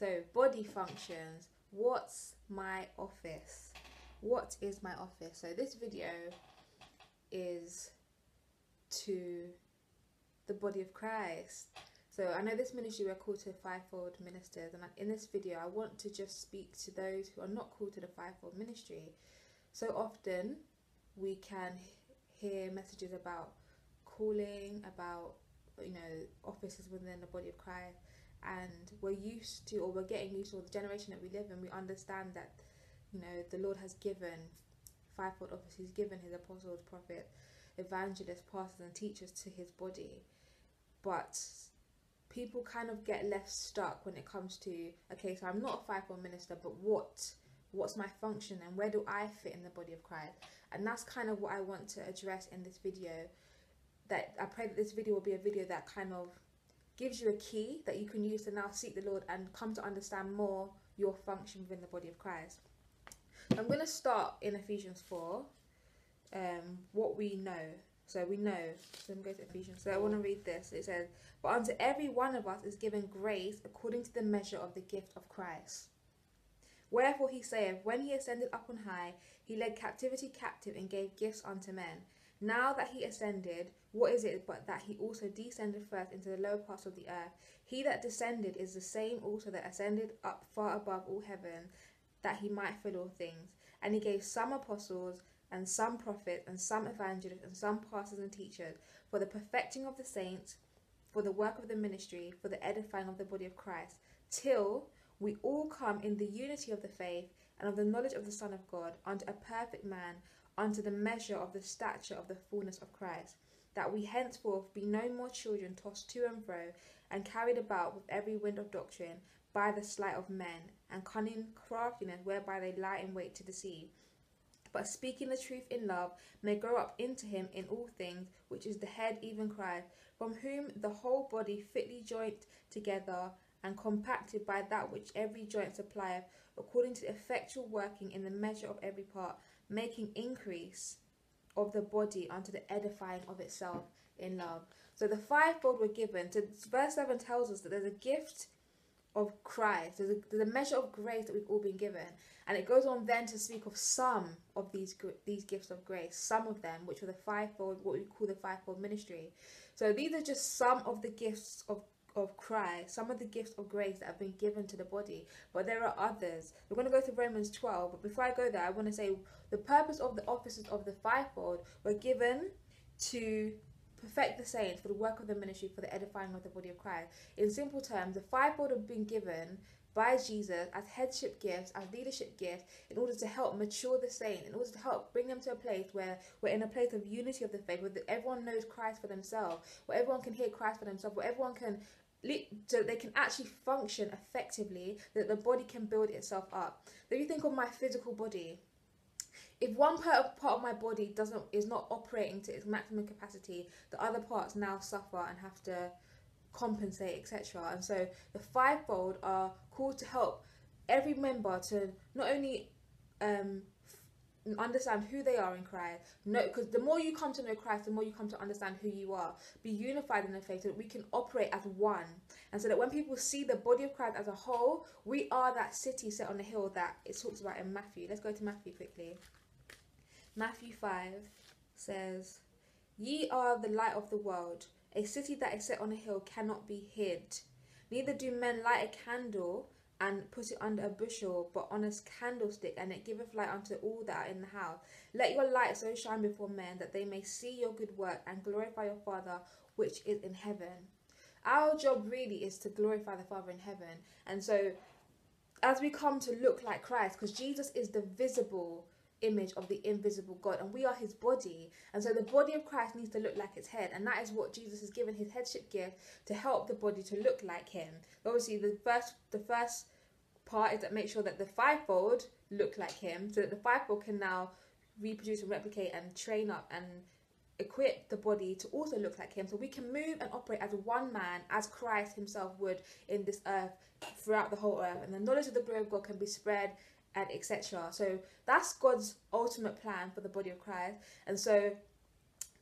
So, body functions. What's my office? What is my office? So, this video is to the body of Christ. So, I know this ministry we're called to fivefold ministers, and in this video, I want to just speak to those who are not called to the fivefold ministry. So often, we can hear messages about calling, about you know offices within the body of Christ, and we're used to, or we're getting used to, or the generation that we live in, we understand that you know the Lord has given fivefold office. He's given His apostles, prophets, evangelists, pastors, and teachers to His body, but people kind of get left stuck when it comes to okay, so I'm not a fivefold minister, but what what's my function and where do I fit in the body of Christ? And that's kind of what I want to address in this video. That I pray that this video will be a video that kind of gives you a key that you can use to now seek the Lord and come to understand more your function within the body of Christ. I'm going to start in Ephesians 4, um, what we know. So we know. So I'm going to Ephesians. So I want to read this. It says, But unto every one of us is given grace according to the measure of the gift of Christ. Wherefore he saith, When he ascended up on high, he led captivity captive and gave gifts unto men. Now that he ascended, what is it but that he also descended first into the lower parts of the earth? He that descended is the same also that ascended up far above all heaven, that he might fill all things. And he gave some apostles, and some prophets, and some evangelists, and some pastors and teachers, for the perfecting of the saints, for the work of the ministry, for the edifying of the body of Christ, till we all come in the unity of the faith and of the knowledge of the Son of God unto a perfect man, unto the measure of the stature of the fullness of Christ, that we henceforth be no more children tossed to and fro and carried about with every wind of doctrine by the sleight of men and cunning craftiness whereby they lie in wait to deceive. But speaking the truth in love may grow up into him in all things, which is the head, even Christ, from whom the whole body fitly joined together and compacted by that which every joint supplieth, according to the effectual working in the measure of every part, making increase of the body unto the edifying of itself in love. So the fivefold were given. So verse 7 tells us that there's a gift of Christ, there's a, there's a measure of grace that we've all been given. And it goes on then to speak of some of these these gifts of grace, some of them, which are the fivefold, what we call the fivefold ministry. So these are just some of the gifts of of Christ, some of the gifts of grace that have been given to the body, but there are others. We're going to go to Romans 12, but before I go there, I want to say the purpose of the offices of the fivefold were given to perfect the saints for the work of the ministry for the edifying of the body of Christ. In simple terms, the fivefold have been given by Jesus as headship gifts, as leadership gifts, in order to help mature the saint, in order to help bring them to a place where we're in a place of unity of the faith, where everyone knows Christ for themselves, where everyone can hear Christ for themselves, where everyone can so they can actually function effectively, that the body can build itself up. If you think of my physical body, if one part part of my body doesn't is not operating to its maximum capacity, the other parts now suffer and have to compensate, etc. And so the fivefold are called to help every member to not only um, understand who they are in Christ. No, because the more you come to know Christ, the more you come to understand who you are. Be unified in the faith so that we can operate as one. And so that when people see the body of Christ as a whole, we are that city set on a hill that it talks about in Matthew. Let's go to Matthew quickly. Matthew 5 says, Ye are the light of the world. A city that is set on a hill cannot be hid. Neither do men light a candle and put it under a bushel, but on a candlestick, and it giveth light unto all that are in the house. Let your light so shine before men that they may see your good work and glorify your Father which is in heaven. Our job really is to glorify the Father in heaven. And so, as we come to look like Christ, because Jesus is the visible image of the invisible God and we are his body. And so the body of Christ needs to look like its head and that is what Jesus has given his headship gift to help the body to look like him. Obviously the first the first part is that make sure that the fivefold look like him so that the fivefold can now reproduce and replicate and train up and equip the body to also look like him. So we can move and operate as one man as Christ himself would in this earth throughout the whole earth. And the knowledge of the glory of God can be spread and etc so that's God's ultimate plan for the body of Christ and so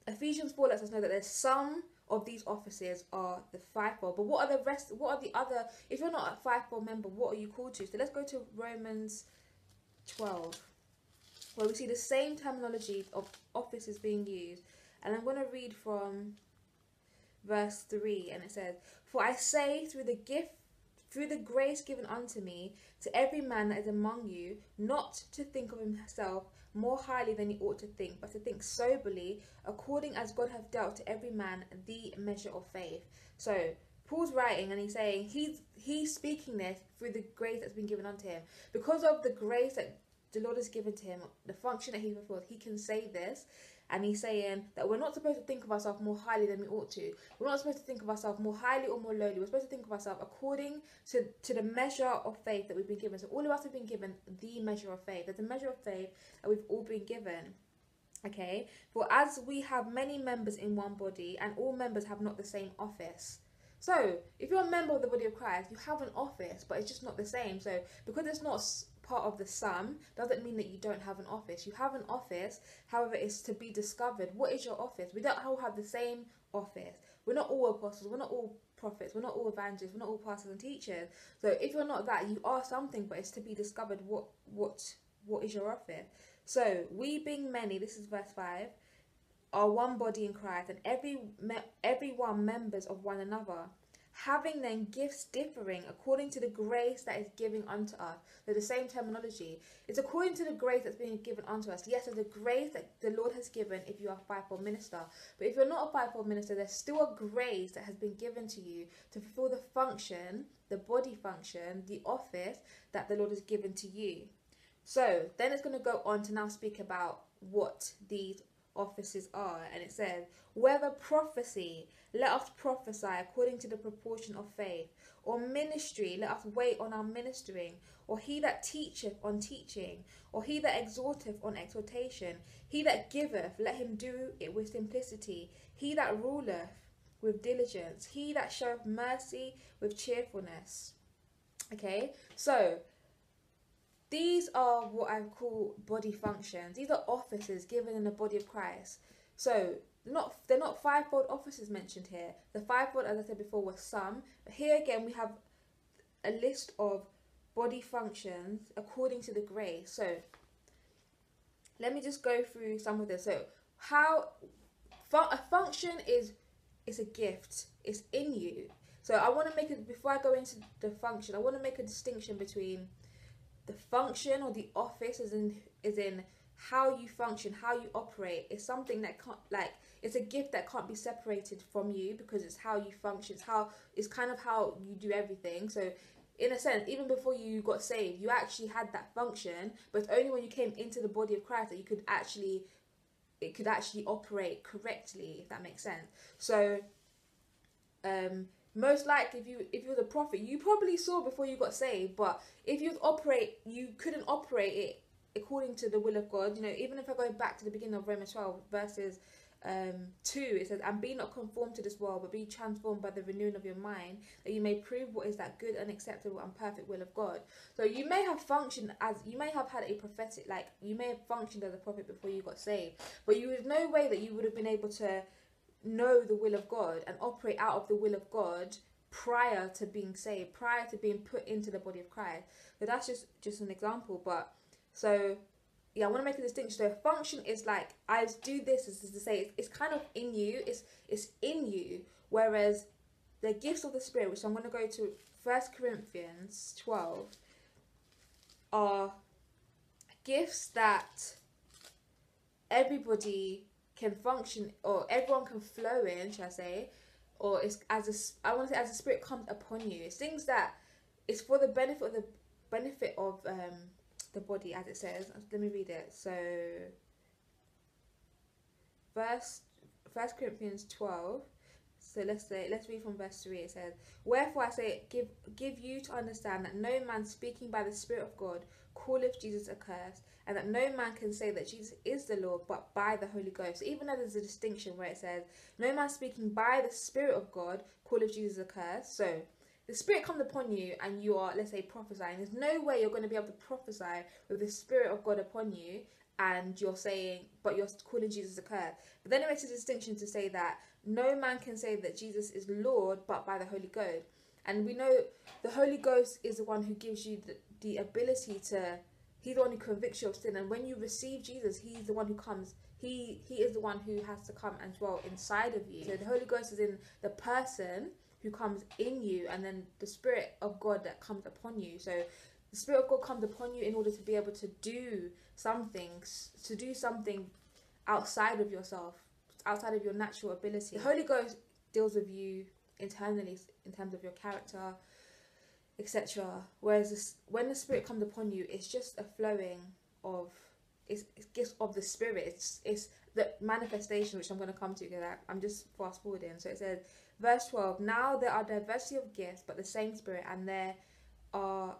Ephesians 4 lets us know that there's some of these offices are the fivefold. But what are the rest? What are the other? If you're not a fivefold member, what are you called to? So let's go to Romans 12, where we see the same terminology of offices being used. And I'm going to read from verse 3, and it says, For I say, through the gift through the grace given unto me, to every man that is among you, not to think of himself more highly than he ought to think, but to think soberly, according as God hath dealt to every man the measure of faith. So Paul's writing and he's saying he's he's speaking this through the grace that's been given unto him. Because of the grace that the Lord has given to him, the function that he fulfills, he can say this and he's saying that we're not supposed to think of ourselves more highly than we ought to. We're not supposed to think of ourselves more highly or more lowly. We're supposed to think of ourselves according to, to the measure of faith that we've been given. So all of us have been given the measure of faith. There's a measure of faith that we've all been given. Okay? For as we have many members in one body, and all members have not the same office. So, if you're a member of the body of Christ, you have an office, but it's just not the same. So, because it's not part of the sum doesn't mean that you don't have an office. You have an office, however, it's to be discovered. What is your office? We don't all have the same office. We're not all apostles, we're not all prophets, we're not all evangelists, we're not all pastors and teachers. So if you're not that, you are something, but it's to be discovered what what what is your office. So we being many, this is verse five, are one body in Christ, and every me- everyone members of one another having then gifts differing according to the grace that is given unto us. They're the same terminology. It's according to the grace that's being given unto us. Yes, there's a grace that the Lord has given if you are a fivefold minister. But if you're not a fivefold minister, there's still a grace that has been given to you to fulfill the function, the body function, the office that the Lord has given to you. So then it's going to go on to now speak about what these offices are. And it says, whether prophecy, let us prophesy according to the proportion of faith, or ministry, let us wait on our ministering, or he that teacheth on teaching, or he that exhorteth on exhortation, he that giveth, let him do it with simplicity, he that ruleth with diligence, he that showeth mercy with cheerfulness. Okay, so these are what I call body functions. These are offices given in the body of Christ. So not they're not fivefold offices mentioned here. The fivefold, as I said before, was some. But here again, we have a list of body functions according to the grace. So let me just go through some of this. So how a function is is a gift. It's in you. So I want to make it before I go into the function. I want to make a distinction between the function or the office, is in is in how you function, how you operate. Is something that can't like it's a gift that can't be separated from you because it's how you function. It's how it's kind of how you do everything. So in a sense, even before you got saved, you actually had that function, but only when you came into the body of Christ that you could actually it could actually operate correctly, if that makes sense. So um most likely if you if you was a prophet, you probably saw before you got saved, but if you operate you couldn't operate it according to the will of God. You know, even if I go back to the beginning of Romans 12 verses um, 2, it says, And be not conformed to this world, but be transformed by the renewing of your mind, that you may prove what is that good and acceptable and perfect will of God. So you may have functioned as, you may have had a prophetic, like, you may have functioned as a prophet before you got saved, but you there's no way that you would have been able to know the will of God and operate out of the will of God prior to being saved, prior to being put into the body of Christ. So that's just just an example, but so yeah, I want to make a distinction. So function is like I do this is to say it's, it's kind of in you. It's it's in you. Whereas the gifts of the spirit, which I'm going to go to First Corinthians twelve, are gifts that everybody can function or everyone can flow in. Shall I say? Or it's as a I want to say as the spirit comes upon you. It's things that it's for the benefit of the benefit of um the body as it says. Let me read it. So, verse First Corinthians twelve. So let's say let's read from verse three. It says, "Wherefore I say, give give you to understand that no man speaking by the Spirit of God calleth Jesus accursed, and that no man can say that Jesus is the Lord but by the Holy Ghost." Even though there's a distinction where it says, "No man speaking by the Spirit of God calleth Jesus a curse. so the spirit comes upon you and you are, let's say, prophesying, there's no way you're going to be able to prophesy with the spirit of God upon you and you're saying, but you're calling Jesus a curse. But then it makes a distinction to say that no man can say that Jesus is Lord but by the Holy Ghost. And we know the Holy Ghost is the one who gives you the, the ability to, he's the one who convicts you of sin. And when you receive Jesus, he's the one who comes, he, he is the one who has to come and dwell inside of you. So the Holy Ghost is in the person who comes in you, and then the Spirit of God that comes upon you. So the Spirit of God comes upon you in order to be able to do something, to do something outside of yourself, outside of your natural ability. The Holy Ghost deals with you internally in terms of your character, etc. Whereas this, when the Spirit comes upon you, it's just a flowing of it's, it's gifts of the Spirit. It's it's the manifestation which I'm going to come to because I'm just fast forwarding. So it says, verse twelve. Now there are diversity of gifts, but the same Spirit, and there are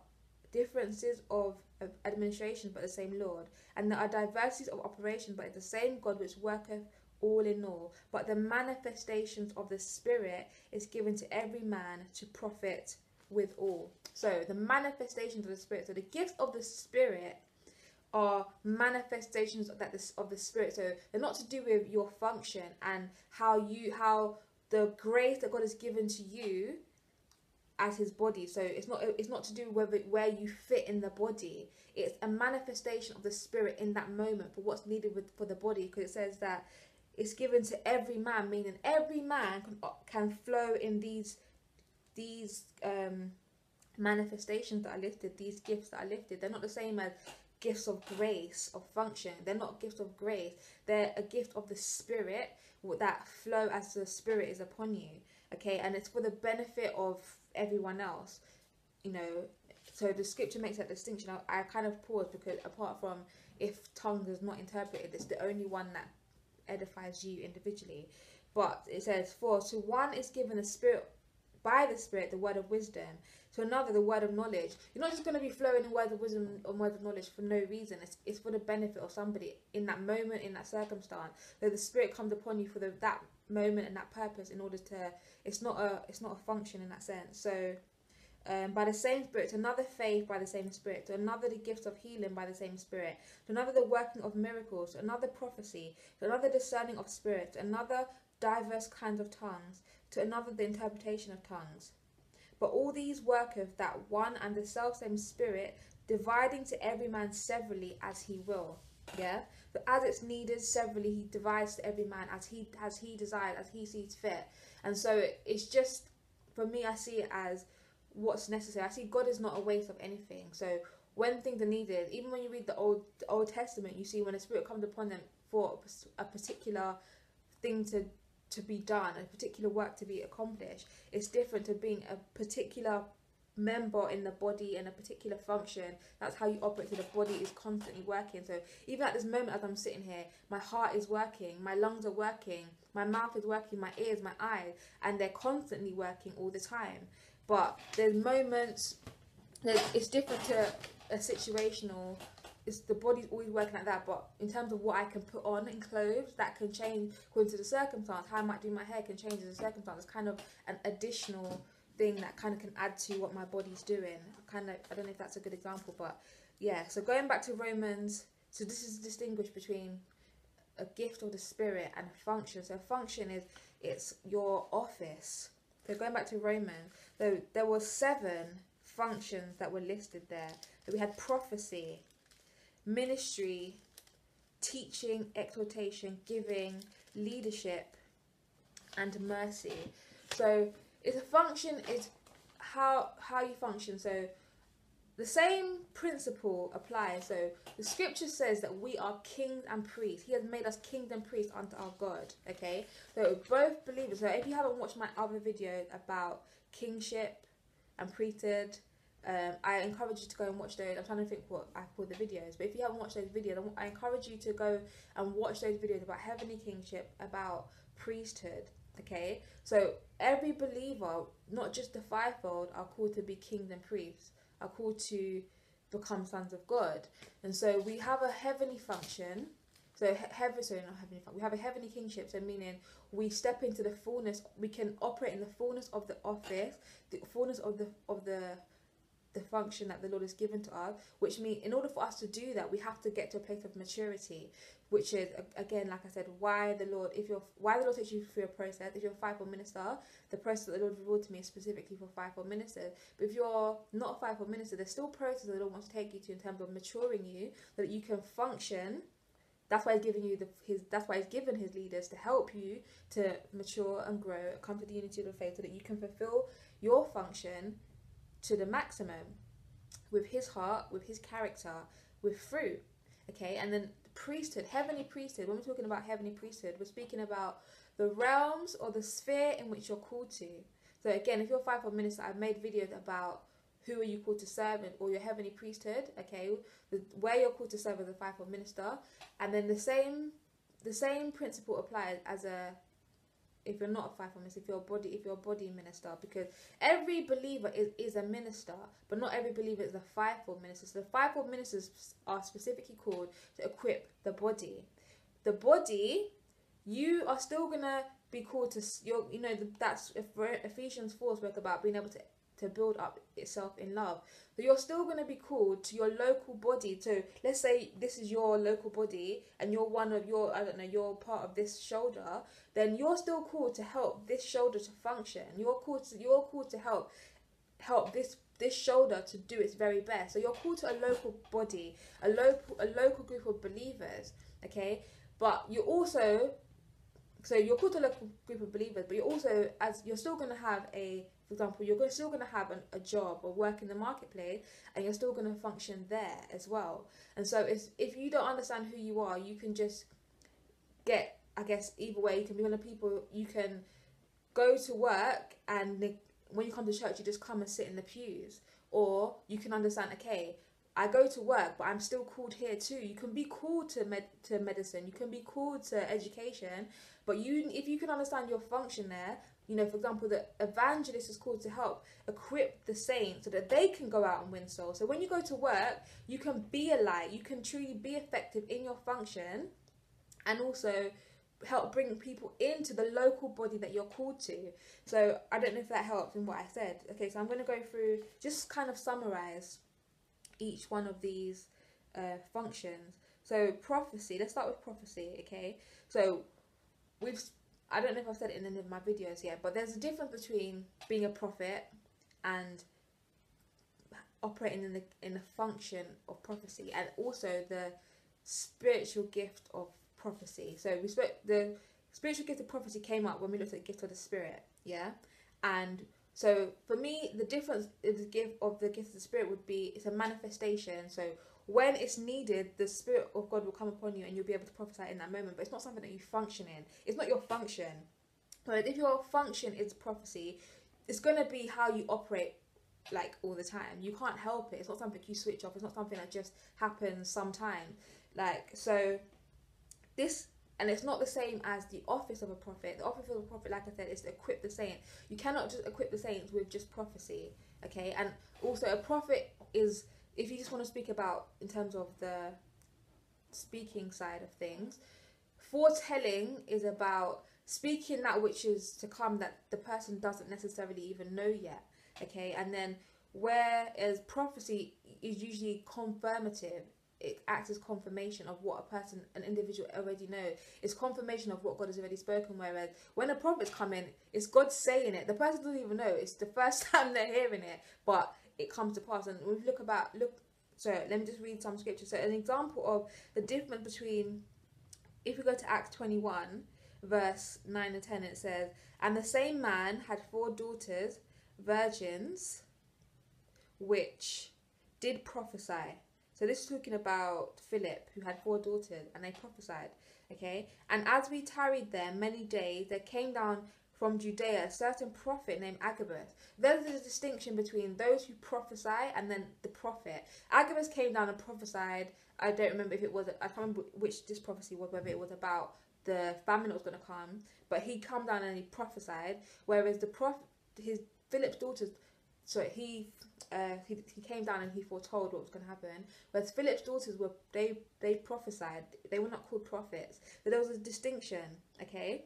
differences of, of administration, but the same Lord, and there are diversities of operation, but the same God which worketh all in all. But the manifestations of the Spirit is given to every man to profit with all. So the manifestations of the Spirit. So the gifts of the Spirit are manifestations of that of the Spirit. So they're not to do with your function and how you how the grace that God has given to you as his body so it's not it's not to do with where you fit in the body it's a manifestation of the spirit in that moment for what's needed with for the body because it says that it's given to every man, meaning every man can, can flow in these these um, manifestations that are lifted, these gifts that are lifted. They're not the same as gifts of grace of function. They're not gifts of grace. They're a gift of the spirit that flow as the spirit is upon you. Okay, and it's for the benefit of everyone else. You know, so the scripture makes that distinction. I, I kind of pause because apart from if tongues is not interpreted, it's the only one that edifies you individually. But it says, For to one is given the Spirit by the Spirit the word of wisdom, to another the word of knowledge. You're not just going to be flowing in words of wisdom or words of knowledge for no reason. It's, it's for the benefit of somebody in that moment, in that circumstance. That the Spirit comes upon you for the, that moment and that purpose in order to it's not a it's not a function in that sense so um, by the same Spirit, to another faith by the same Spirit, to another the gifts of healing by the same Spirit, to another the working of miracles, to another prophecy, to another discerning of spirits, another diverse kinds of tongues, to another the interpretation of tongues. But all these worketh that one and the selfsame Spirit, dividing to every man severally as he will. Yeah? But as it's needed severally, he divides to every man as he as he desires, as he sees fit. And so it's just for me I see it as what's necessary. I see God is not a waste of anything. So when things are needed, even when you read the old the Old Testament, you see when the Spirit comes upon them for a particular thing to to be done, a particular work to be accomplished. It's different to being a particular member in the body and a particular function. That's how you operate. So the body is constantly working. So even at this moment, as I'm sitting here, my heart is working, my lungs are working, my mouth is working, my ears, my eyes, and they're constantly working all the time. But there's moments it's different to a situational. It's the body's always working like that, but in terms of what I can put on in clothes, that can change according to the circumstance. How I might do my hair can change as a circumstance. It's kind of an additional thing that kind of can add to what my body's doing. Kind of, I don't know if that's a good example, but yeah. So going back to Romans, so this is distinguished between a gift of the spirit and a function. So a function is it's your office so going back to Romans, so there were seven functions that were listed there. So we had prophecy, ministry, teaching, exhortation, giving, leadership, and mercy. So it's a function is how how you function. So the same principle applies. So the scripture says that we are kings and priests. He has made us kings and priests unto our God. Okay. So both believers. So if you haven't watched my other videos about kingship and priesthood, um, I encourage you to go and watch those. I'm trying to think what I call the videos, but if you haven't watched those videos, I encourage you to go and watch those videos about heavenly kingship, about priesthood. Okay, so every believer, not just the fivefold, are called to be kings and priests are called to become sons of God. And so we have a heavenly function. So heaven, sorry, not heavenly. We have a heavenly kingship. So meaning we step into the fullness. We can operate in the fullness of the office, the fullness of the of the the function that the Lord has given to us, which means in order for us to do that, we have to get to a place of maturity, which is again, like I said, why the Lord, if you're why the Lord takes you through a process. If you're a fivefold minister, the process that the Lord revealed to me is specifically for fivefold ministers. But if you're not a fivefold minister, there's still process that the Lord wants to take you to in terms of maturing you, so that you can function that's why he's giving you the his. That's why he's given his leaders to help you to mature and grow, come to the unity of the faith, so that you can fulfill your function to the maximum with his heart, with his character, with fruit. Okay, and then the priesthood, heavenly priesthood. When we're talking about heavenly priesthood, we're speaking about the realms or the sphere in which you're called to. So again, if you're a fivefold minister, I've made videos about who are you called to serve in, or your heavenly priesthood, okay, the, where you're called to serve as a fivefold minister, and then the same the same principle applies as a if you're not a fivefold minister, if you're a body, if you're a body minister, because every believer is, is a minister, but not every believer is a fivefold minister. So the fivefold ministers are specifically called to equip the body. The body, you are still gonna be called to. You know, that's Ephesians four spoke about being able to to build up itself in love. But you're still going to be called to your local body. So let's say this is your local body and you're one of your, I don't know, you're part of this shoulder, then you're still called to help this shoulder to function. You're called to, you're called to help help this this shoulder to do its very best. So you're called to a local body, a local a local group of believers, okay? But you also so you're called to a local group of believers, but you're also as you're still going to have a for example, you're still going to have an, a job or work in the marketplace, and you're still going to function there as well. And so, if you don't understand who you are, you can just get, I guess, either way. You can be one of the people. You can go to work, and when you come to church, you just come and sit in the pews, or you can understand, okay, I go to work, but I'm still called here too. You can be called to med- to medicine. You can be called to education, but you, if you can understand your function there, you know, for example, the evangelist is called to help equip the saints so that they can go out and win souls. So when you go to work, you can be a light, you can truly be effective in your function, and also help bring people into the local body that you're called to. So I don't know if that helps in what I said. Okay, so I'm going to go through just kind of summarize each one of these uh, functions. So prophecy. Let's start with prophecy. Okay, so we've I don't know if I've said it in any of my videos yet, but there's a difference between being a prophet and operating in the in the function of prophecy and also the spiritual gift of prophecy. So we spoke the spiritual gift of prophecy came up when we looked at the gift of the spirit, yeah? And so for me the difference in the gift of the gift of the spirit would be it's a manifestation. So when it's needed, the Spirit of God will come upon you and you'll be able to prophesy in that moment. But it's not something that you function in. It's not your function. But if your function is prophecy, it's going to be how you operate like all the time. You can't help it. It's not something you switch off. It's not something that just happens sometime. Like, so this and it's not the same as the office of a prophet. The office of a prophet, like I said, is to equip the saints. You cannot just equip the saints with just prophecy, okay? And also, a prophet is if you just want to speak about in terms of the speaking side of things, foretelling is about speaking that which is to come that the person doesn't necessarily even know yet. Okay, and then whereas prophecy is usually confirmative, it acts as confirmation of what a person, an individual already know. It's confirmation of what God has already spoken. Whereas when a prophet's come in, it's God saying it. The person doesn't even know. It's the first time they're hearing it, but it comes to pass. And we look about look. So let me just read some scripture. So an example of the difference between, if we go to Acts twenty one, verse nine and ten, it says, "And the same man had four daughters, virgins, which did prophesy." So this is talking about Philip, who had four daughters, and they prophesied. Okay, and as we tarried there many days, there came down from Judea a certain prophet named Agabus. There's a distinction between those who prophesy and then the prophet. Agabus came down and prophesied. I don't remember if it was, I can't remember which this prophecy was, whether it was about the famine that was going to come, but he come down and he prophesied. Whereas the prophet, his Philip's daughters, so he, uh, he he came down and he foretold what was going to happen. Whereas Philip's daughters were they they prophesied. They were not called prophets, but there was a distinction. Okay,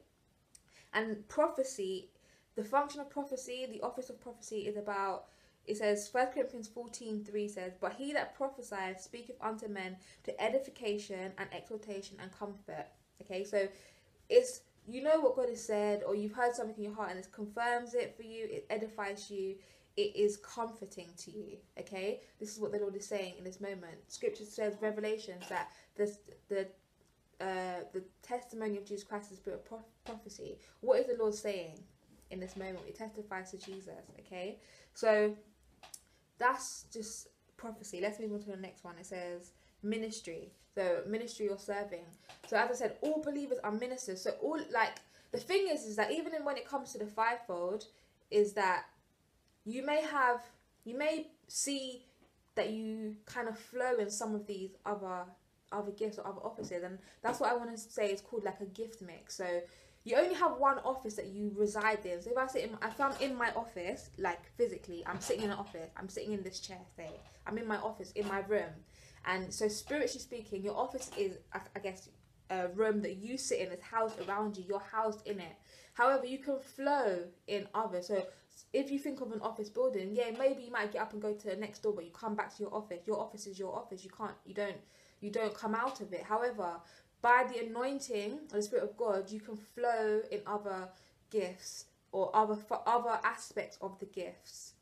and prophecy, the function of prophecy, the office of prophecy is about it says 1 Corinthians 14 3 says, But he that prophesieth speaketh unto men to edification and exhortation and comfort. Okay, so it's you know what God has said, or you've heard something in your heart and it confirms it for you, it edifies you, it is comforting to you. Okay, this is what the Lord is saying in this moment. Scripture says, Revelations, that the the uh, the testimony of Jesus Christ is a spirit of prophecy. What is the Lord saying in this moment? It testifies to Jesus. Okay, so that's just prophecy. Let's move on to the next one. It says ministry. So ministry or serving. So as I said, all believers are ministers. So all like the thing is is that even when it comes to the fivefold, is that you may have you may see that you kind of flow in some of these other other gifts or other offices and that's what I want to say it's called like a gift mix. So you only have one office that you reside in. So if I sit in, if I'm in my office, like physically, I'm sitting in an office, I'm sitting in this chair, say, I'm in my office, in my room. And so spiritually speaking, your office is, I, I guess, a room that you sit in, is housed around you, you're housed in it. However, you can flow in others. So if you think of an office building, yeah, maybe you might get up and go to the next door, but you come back to your office. Your office is your office. You can't, you don't, you don't come out of it. However, by the anointing of the Spirit of God, you can flow in other gifts or other for other aspects of the gifts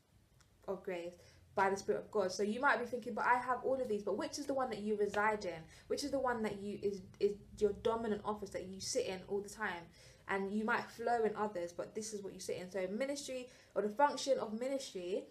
of grace by the Spirit of God. So you might be thinking, but I have all of these, but which is the one that you reside in? Which is the one that you is is your dominant office that you sit in all the time? And you might flow in others, but this is what you sit in. So ministry or the function of ministry,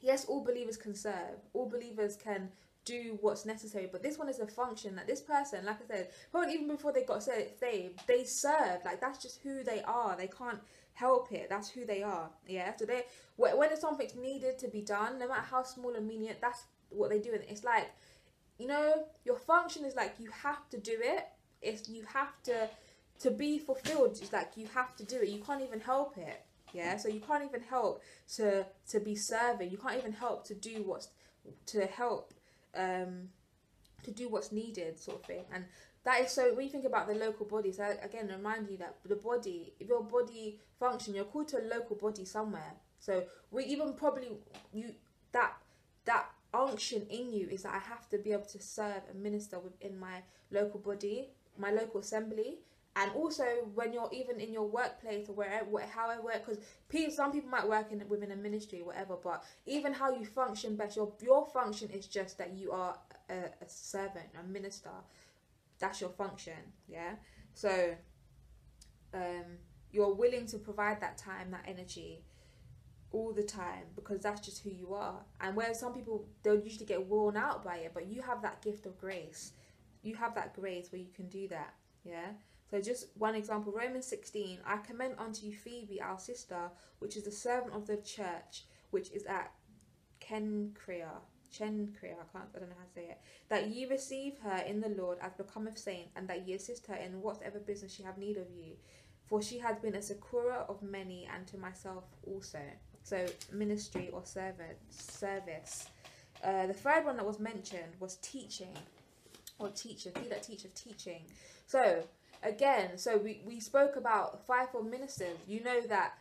yes, all believers can serve. All believers can do what's necessary. But this one is a function that this person, like I said, probably even before they got saved, they they serve. Like that's just who they are. They can't help it. That's who they are. Yeah. So they when something's needed to be done, no matter how small and mean that's what they do. And it's like, you know, your function is like you have to do it. It's you have to to be fulfilled. It's like you have to do it. You can't even help it. Yeah. So you can't even help to to be serving. You can't even help to do what's to help um, to do what's needed, sort of thing. And that is so. When you think about the local bodies, I, again remind you that the body, if your body function, you're called to a local body somewhere. So we even probably you that that unction in you is that I have to be able to serve and minister within my local body, my local assembly, and also when you're even in your workplace or wherever however because some people might work in within a ministry whatever but even how you function best your your function is just that you are a, a servant a minister. That's your function yeah? So um you're willing to provide that time that energy all the time because that's just who you are. And where some people they'll usually get worn out by it but you have that gift of grace. You have that grace where you can do that yeah so just one example, Romans 16, I commend unto you Phoebe, our sister, which is the servant of the church, which is at Cenchrea. Cenchrea, I can't, I don't know how to say it. That ye receive her in the Lord as becometh saint, and that ye assist her in whatever business she have need of you. For she has been a succorer of many, and to myself also. So ministry or servant, service. Uh, the third one that was mentioned was teaching, or teacher. Be that teacher, teaching. So again, so we, we spoke about fivefold ministers. You know that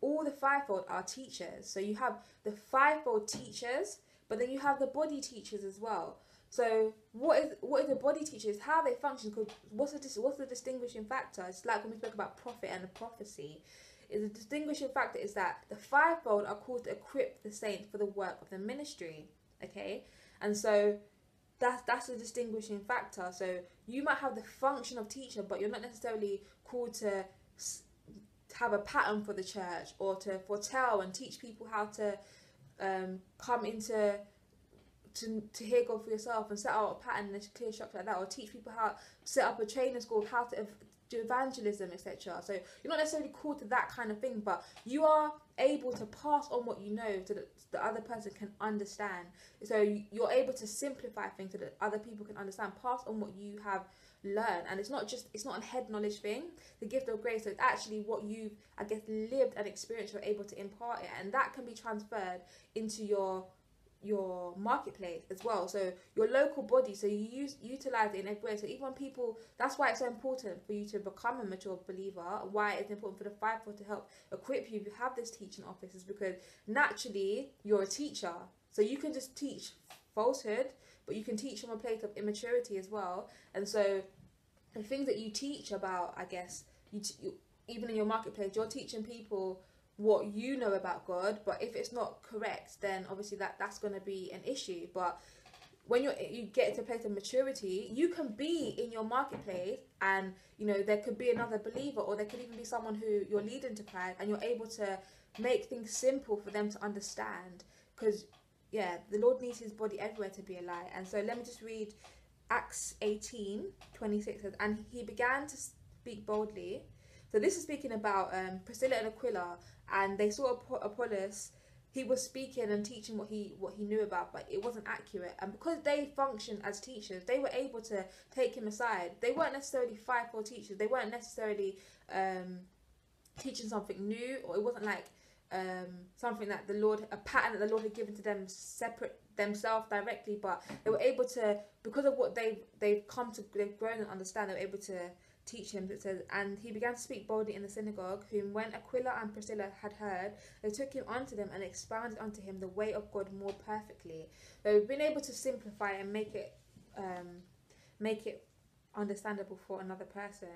all the fivefold are teachers. So you have the fivefold teachers, but then you have the body teachers as well. So what is what is the body teachers? How they function? Because what's the what's the distinguishing factor? It's like when we spoke about prophet and the prophecy. Is the distinguishing factor is that the fivefold are called to equip the saints for the work of the ministry. Okay, and so that's that's a distinguishing factor. So you might have the function of teacher, but you're not necessarily called to have a pattern for the church or to foretell and teach people how to um, come into to, to hear God for yourself and set out a pattern and a clear structure like that, or teach people how to set up a training school, how to evangelism, etc. So you're not necessarily called to that kind of thing, but you are able to pass on what you know so that the other person can understand. So you're able to simplify things so that other people can understand. Pass on what you have learned, and it's not just it's not a head knowledge thing. The gift of grace so it's actually what you've I guess lived and experienced. You're able to impart it, and that can be transferred into your your marketplace as well. So your local body, so you use utilize it in every way. So even people, that's why it's so important for you to become a mature believer. Why it's important for the fivefold to help equip you. If you have this teaching office, is because naturally you're a teacher, so you can just teach falsehood, but you can teach from a place of immaturity as well. And so the things that you teach about, I guess, you, t- you even in your marketplace, you're teaching people what you know about God, but if it's not correct, then obviously that that's going to be an issue. But when you you get to a place of maturity, you can be in your marketplace, and you know there could be another believer, or there could even be someone who you're leading to Christ, and you're able to make things simple for them to understand. Because yeah, the Lord needs His body everywhere to be a light. And so let me just read Acts 18, 26 says, and he began to speak boldly. So this is speaking about um, Priscilla and Aquila and they saw Apollos he was speaking and teaching what he what he knew about but it wasn't accurate. And because they functioned as teachers they were able to take him aside. They weren't necessarily fivefold teachers. They weren't necessarily um, teaching something new or it wasn't like um, something that the lord a pattern that the lord had given to them separate themselves directly but they were able to because of what they've they've come to they've grown and understand they were able to teach him. It says, And he began to speak boldly in the synagogue, whom when Aquila and Priscilla had heard, they took him unto them and expounded unto him the way of God more perfectly. They've been able to simplify and make it um, make it understandable for another person.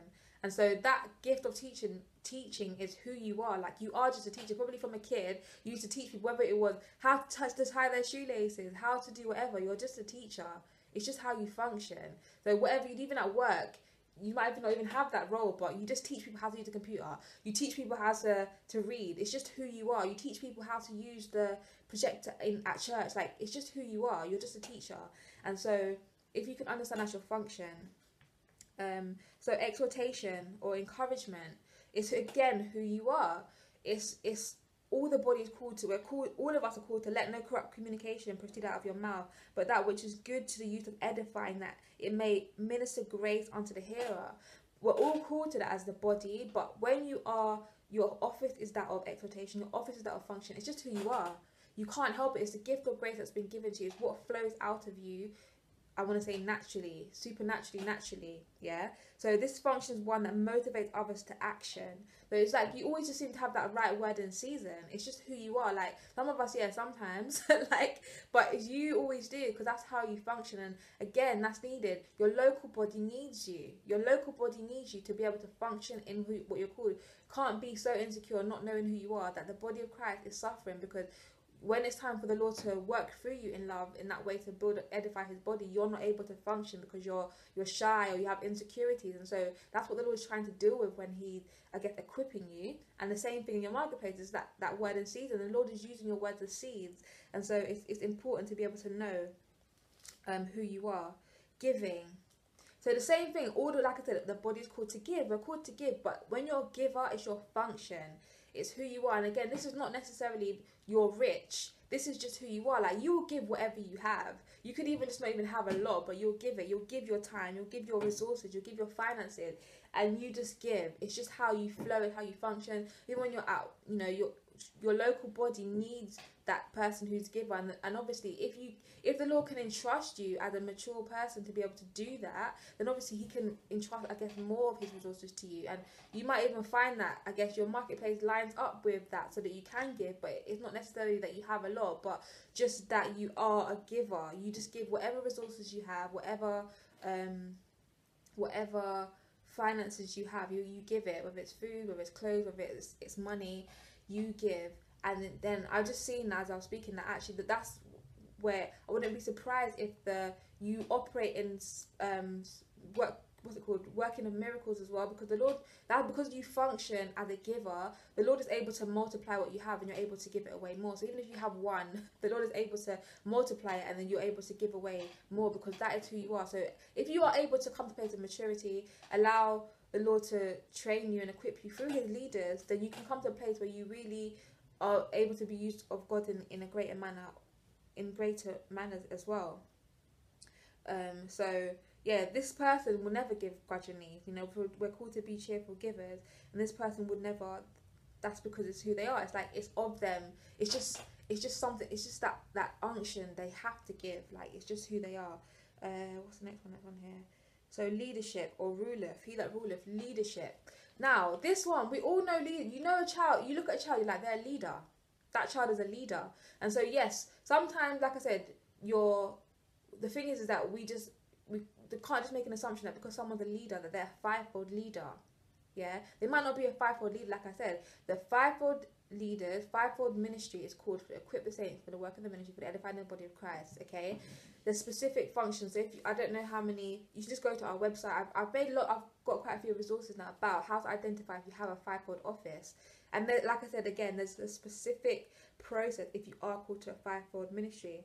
And so that gift of teaching teaching is who you are. Like you are just a teacher. Probably from a kid, you used to teach people whether it was how to touch to tie their shoelaces, how to do whatever. You're just a teacher. It's just how you function. So whatever you even at work, you might even not even have that role, but you just teach people how to use the computer. You teach people how to, to read. It's just who you are. You teach people how to use the projector in at church. Like it's just who you are. You're just a teacher. And so if you can understand that's your function, um, so exhortation or encouragement is again who you are. It's it's all the body is called to. We're called. All of us are called to let no corrupt communication proceed out of your mouth, but that which is good to the use of edifying, that it may minister grace unto the hearer. We're all called to that as the body, but when you are, your office is that of exhortation. Your office is that of function. It's just who you are. You can't help it. It's the gift of grace that's been given to you. It's what flows out of you I want to say naturally, supernaturally, naturally, yeah. So this function is one that motivates others to action. But it's like you always just seem to have that right word in season. It's just who you are. Like some of us, yeah, sometimes, like, but you always do because that's how you function. And again, that's needed. Your local body needs you. Your local body needs you to be able to function in who, what you're called. Can't be so insecure, not knowing who you are, that the body of Christ is suffering because when it's time for the Lord to work through you in love in that way to build edify his body, you're not able to function because you're you're shy or you have insecurities. And so that's what the Lord is trying to deal with when he I guess equipping you. And the same thing in your marketplace is that, that word and seed. And the Lord is using your words as seeds. And so it's it's important to be able to know um who you are. Giving. So the same thing, all the like I said, the body's called to give. We're called to give, but when you're a giver, it's your function. It's who you are. And again, this is not necessarily you're rich. This is just who you are. Like you will give whatever you have. You could even just not even have a lot, but you'll give it. You'll give your time. You'll give your resources. You'll give your finances, and you just give. It's just how you flow and how you function. Even when you're out, you know, your your local body needs that person who's giver and, and obviously if you if the lord can entrust you as a mature person to be able to do that then obviously he can entrust i guess more of his resources to you. And you might even find that i guess your marketplace lines up with that so that you can give but it's not necessarily that you have a lot but just that you are a giver. You just give whatever resources you have whatever um whatever finances you have you you give it whether it's food whether it's clothes whether it's, it's money you give and then I've just seen as I was speaking that actually that that's where I wouldn't be surprised if the you operate in um work what's it called? Working of miracles as well because the lord that because you function as a giver the lord is able to multiply what you have and you're able to give it away more. So even if you have one the lord is able to multiply it and then you're able to give away more because that is who you are. So if you are able to come to a place of maturity allow the Lord to train you and equip you through His leaders, then you can come to a place where you really are able to be used of God in, in a greater manner, in greater manners as well. Um, so yeah, this person will never give grudgingly. You know, we're called to be cheerful givers, and this person would never. That's because it's who they are. It's like it's of them. It's just it's just something. It's just that that unction they have to give. Like it's just who they are. Uh, what's the next one? Next one here. So leadership or ruler, he that ruleth, leadership. Now this one we all know. Lead. You know a child. You look at a child. You're like they're a leader. That child is a leader. And so yes, sometimes like I said, your the thing is is that we just we can't just make an assumption that because someone's a leader that they're a fivefold leader. Yeah, they might not be a fivefold leader. Like I said, the fivefold leaders, fivefold ministry is called to equip the saints for the work of the ministry for the edifying the body of Christ. Okay, the specific functions. If you, I don't know how many, you should just go to our website. I've, I've made a lot. I've got quite a few resources now about how to identify if you have a fivefold office. And then, like I said again, there's a specific process if you are called to a fivefold ministry.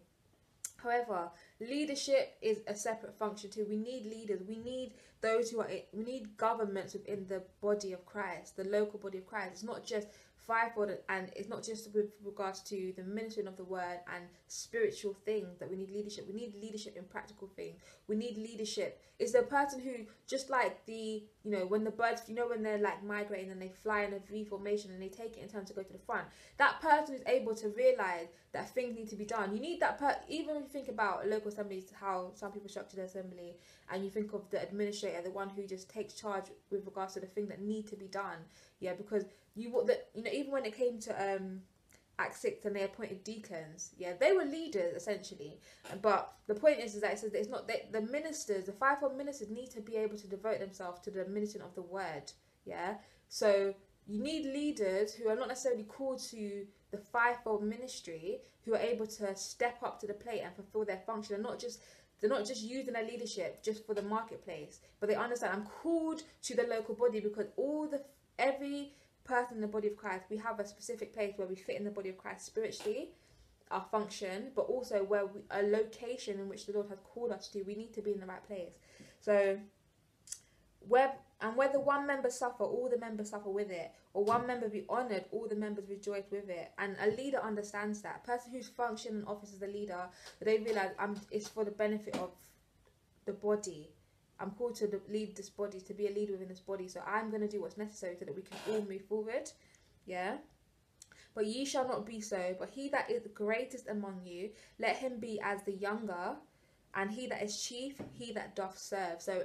However, leadership is a separate function too. We need leaders. We need those who are. We need governments within the body of Christ, the local body of Christ. It's not just fivefold and it's not just with regards to the ministering of the word and spiritual things that we need leadership. We need leadership in practical things. We need leadership. Is the person who just like the you know when the birds you know when they're like migrating and they fly in a v formation and they take it in turn to go to the front that person is able to realize that things need to be done you need that per even if you think about local assemblies how some people structure their assembly and you think of the administrator the one who just takes charge with regards to the thing that need to be done yeah because you that you know even when it came to um Act six and they appointed deacons. Yeah, they were leaders essentially. But the point is, is that it says that it's not that the ministers, the fivefold ministers, need to be able to devote themselves to the ministering of the word. Yeah, so you need leaders who are not necessarily called to the fivefold ministry, who are able to step up to the plate and fulfill their function, and not just they're not just using their leadership just for the marketplace, but they understand I'm called to the local body because all the every person in the body of Christ, we have a specific place where we fit in the body of Christ spiritually, our function, but also where we, a location in which the Lord has called us to. We need to be in the right place. So, where and whether one member suffer, all the members suffer with it, or one member be honoured, all the members rejoice with it. And a leader understands that. A person whose function and office as a leader, they realise um, it's for the benefit of the body I'm called to lead this body, to be a leader within this body. So I'm going to do what's necessary so that we can all move forward. Yeah. But ye shall not be so. But he that is greatest among you, let him be as the younger. And he that is chief, he that doth serve. So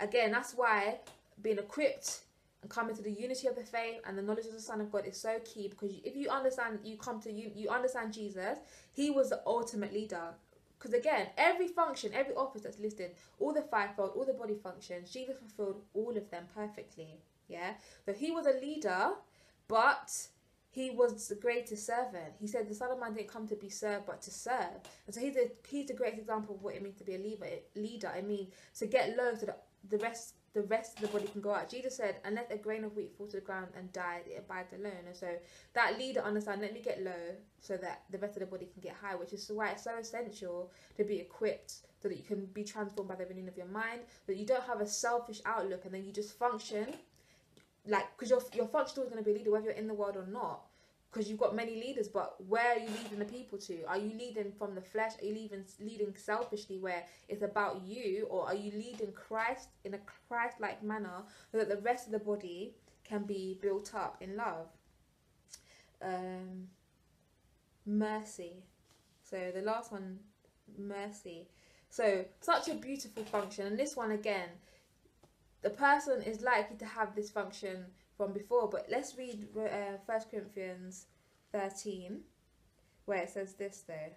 again, that's why being equipped and coming to the unity of the faith and the knowledge of the Son of God is so key because if you understand, you come to you, you understand Jesus. He was the ultimate leader. Because again, every function, every office that's listed, all the fivefold, all the body functions, Jesus fulfilled all of them perfectly. Yeah. So he was a leader, but he was the greatest servant. He said the Son of Man didn't come to be served, but to serve. And so he's a he's the greatest example of what it means to be a leader. Leader. I mean, to get low so that the rest the rest of the body can go out. Jesus said, Unless a grain of wheat falls to the ground and die, it abides alone. And so that leader understand, let me get low so that the rest of the body can get high, which is why it's so essential to be equipped so that you can be transformed by the renewing of your mind, that you don't have a selfish outlook and then you just function like because your your function is going to be a leader whether you're in the world or not because you've got many leaders but where are you leading the people to? Are you leading from the flesh? Are you leading leading selfishly where it's about you? Or are you leading christ in a christ-like manner so that the rest of the body can be built up in love? Um, mercy. So the last one mercy. So such a beautiful function. And this one again the person is likely to have this function from before. But let's read uh, First Corinthians 13, where it says this though.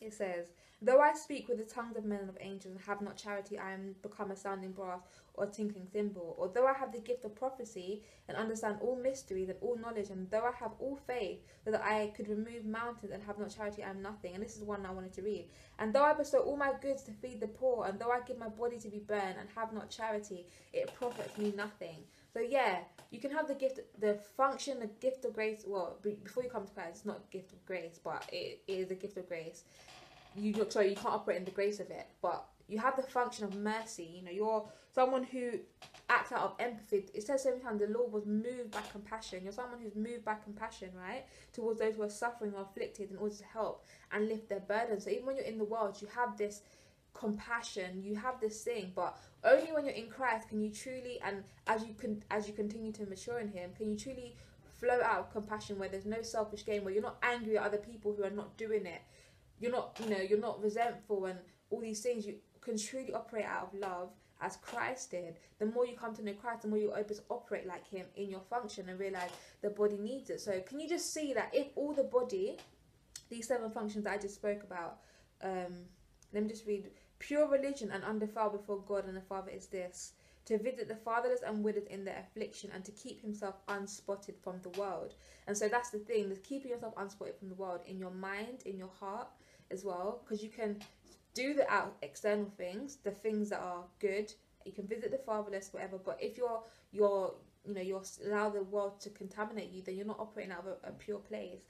It says, Though I speak with the tongues of men and of angels and have not charity, I am become a sounding brass or a tinkling cymbal. Although I have the gift of prophecy and understand all mysteries and all knowledge, and though I have all faith so that I could remove mountains and have not charity, I am nothing. And this is one I wanted to read. And though I bestow all my goods to feed the poor, and though I give my body to be burned and have not charity, it profits me nothing. So yeah, you can have the gift, the function, the gift of grace. Well, before you come to Christ, it's not a gift of grace, but it is a gift of grace you not sorry you can't operate in the grace of it but you have the function of mercy you know you're someone who acts out of empathy. It says every time the lord was moved by compassion. You're someone who's moved by compassion right towards those who are suffering or afflicted in order to help and lift their burdens so even when you're in the world you have this compassion you have this thing but only when you're in christ can you truly and as you can as you continue to mature in him can you truly flow out of compassion where there's no selfish gain, where you're not angry at other people who are not doing it. You're not, you know, you're not resentful and all these things. You can truly operate out of love as Christ did. The more you come to know Christ, the more you're able to operate like Him in your function and realize the body needs it. So, can you just see that if all the body, these seven functions that I just spoke about, um, let me just read pure religion and undefiled before God and the Father is this to visit the fatherless and widows in their affliction and to keep himself unspotted from the world. And so that's the thing, is keeping yourself unspotted from the world in your mind, in your heart as well, because you can do the out external things, the things that are good. You can visit the fatherless, whatever. But if you're you're you know you're allow the world to contaminate you, then you're not operating out of a, a pure place.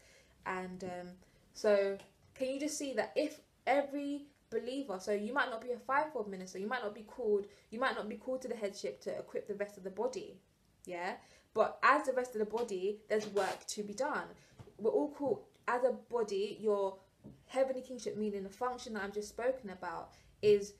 And um, so, can you just see that if every believer. So you might not be a fivefold minister. You might not be called. You might not be called to the headship to equip the rest of the body. Yeah. But as the rest of the body, there's work to be done. We're all called as a body. Your heavenly kingship, meaning the function that I'm just spoken about, is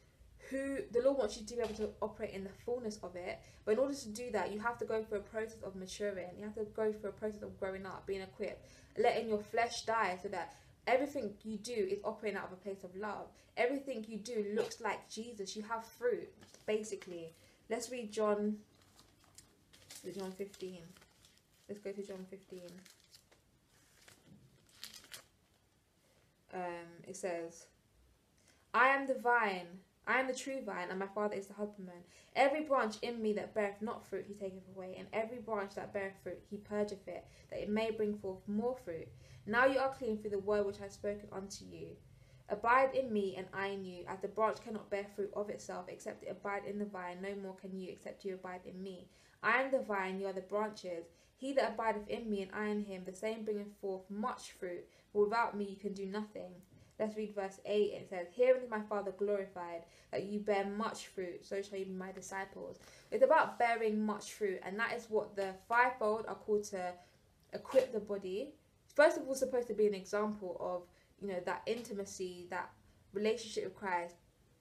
who the Lord wants you to be able to operate in the fullness of it. But in order to do that, you have to go through a process of maturing. You have to go through a process of growing up, being equipped, letting your flesh die so that everything you do is operating out of a place of love. Everything you do looks like Jesus. You have fruit, basically. Let's read John. John 15. Let's go to John 15. Um, it says, I am the vine, I am the true vine, and my Father is the husbandman. Every branch in me that beareth not fruit, he taketh away, and every branch that beareth fruit, he purgeth it, that it may bring forth more fruit. Now you are clean through the word which I have spoken unto you. Abide in me, and I in you, as the branch cannot bear fruit of itself, except it abide in the vine, no more can you, except you abide in me. I am the vine, you are the branches. He that abideth in me, and I in him, the same bringeth forth much fruit, without me you can do nothing. Let's read verse 8. It says, Herein is my Father glorified, that you bear much fruit, so shall you be my disciples. It's about bearing much fruit, and that is what the fivefold are called to equip the body. First of all, supposed to be an example of, you know, that intimacy, that relationship with Christ,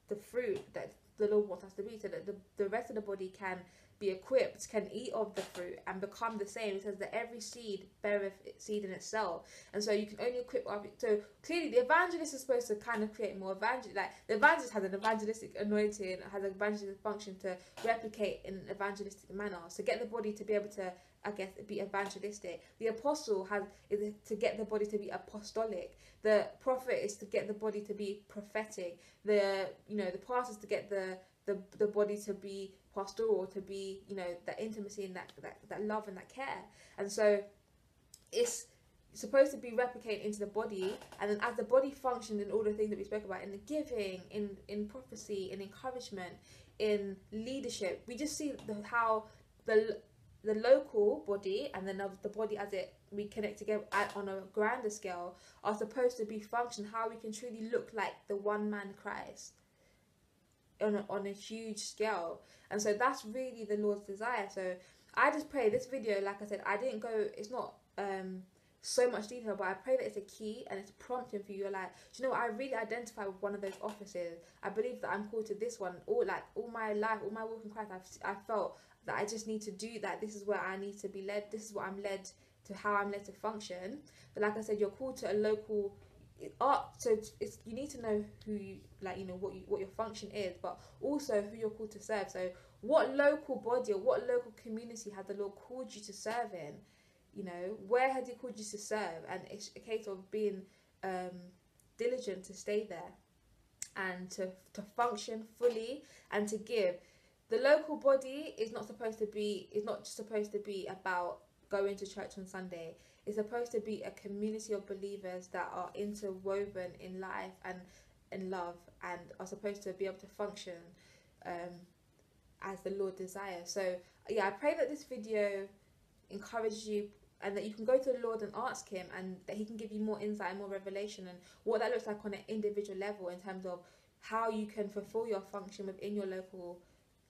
the fruit that the Lord wants us to be, so that the, the rest of the body can be equipped, can eat of the fruit and become the same. It says that every seed beareth seed in itself, and so you can only equip. So clearly, the evangelist is supposed to kind of create more evangel. Like the evangelist has an evangelistic anointing, has an evangelistic function to replicate in an evangelistic manner. So get the body to be able to I guess be evangelistic. The apostle has is to get the body to be apostolic. The prophet is to get the body to be prophetic. The you know the pastor is to get the the the body to be pastoral to be you know that intimacy and that, that that love and that care. And so it's supposed to be replicated into the body and then as the body functions in all the things that we spoke about in the giving in in prophecy in encouragement in leadership we just see the, how the the local body and then of the body as it we connect together on a grander scale are supposed to be function how we can truly look like the one man christ on a, on a huge scale. And so that's really the lord's desire. So i just pray this video like i said i didn't go it's not um so much detail but i pray that it's a key and it's prompting for you you're like you know i really identify with one of those offices. I believe that i'm called to this one. All like all my life all my walk in christ i've i felt that i just need to do that. This is where i need to be led. This is what i'm led to how i'm led to function. But like i said you're called to a local art so it's, it's, you need to know who you like you know what you what your function is but also who you're called to serve. So what local body or what local community had the lord called you to serve in? You know where had he called you to serve? And it's a case of being um, diligent to stay there and to to function fully and to give. The local body is not supposed to be is not just supposed to be about going to church on sunday it's supposed to be a community of believers that are interwoven in life and in love and are supposed to be able to function um, as the Lord desires. So, yeah, I pray that this video encourages you and that you can go to the Lord and ask Him and that He can give you more insight and more revelation and what that looks like on an individual level in terms of how you can fulfill your function within your local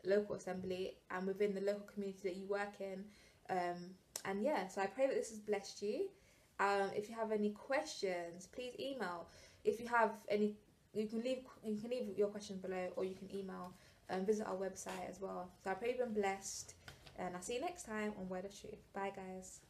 local assembly and within the local community that you work in. Um, and yeah, so I pray that this has blessed you. Um, if you have any questions, please email. If you have any, you can leave you can leave your questions below, or you can email and um, visit our website as well. So I pray you've been blessed, and I'll see you next time on Word of Truth. Bye, guys.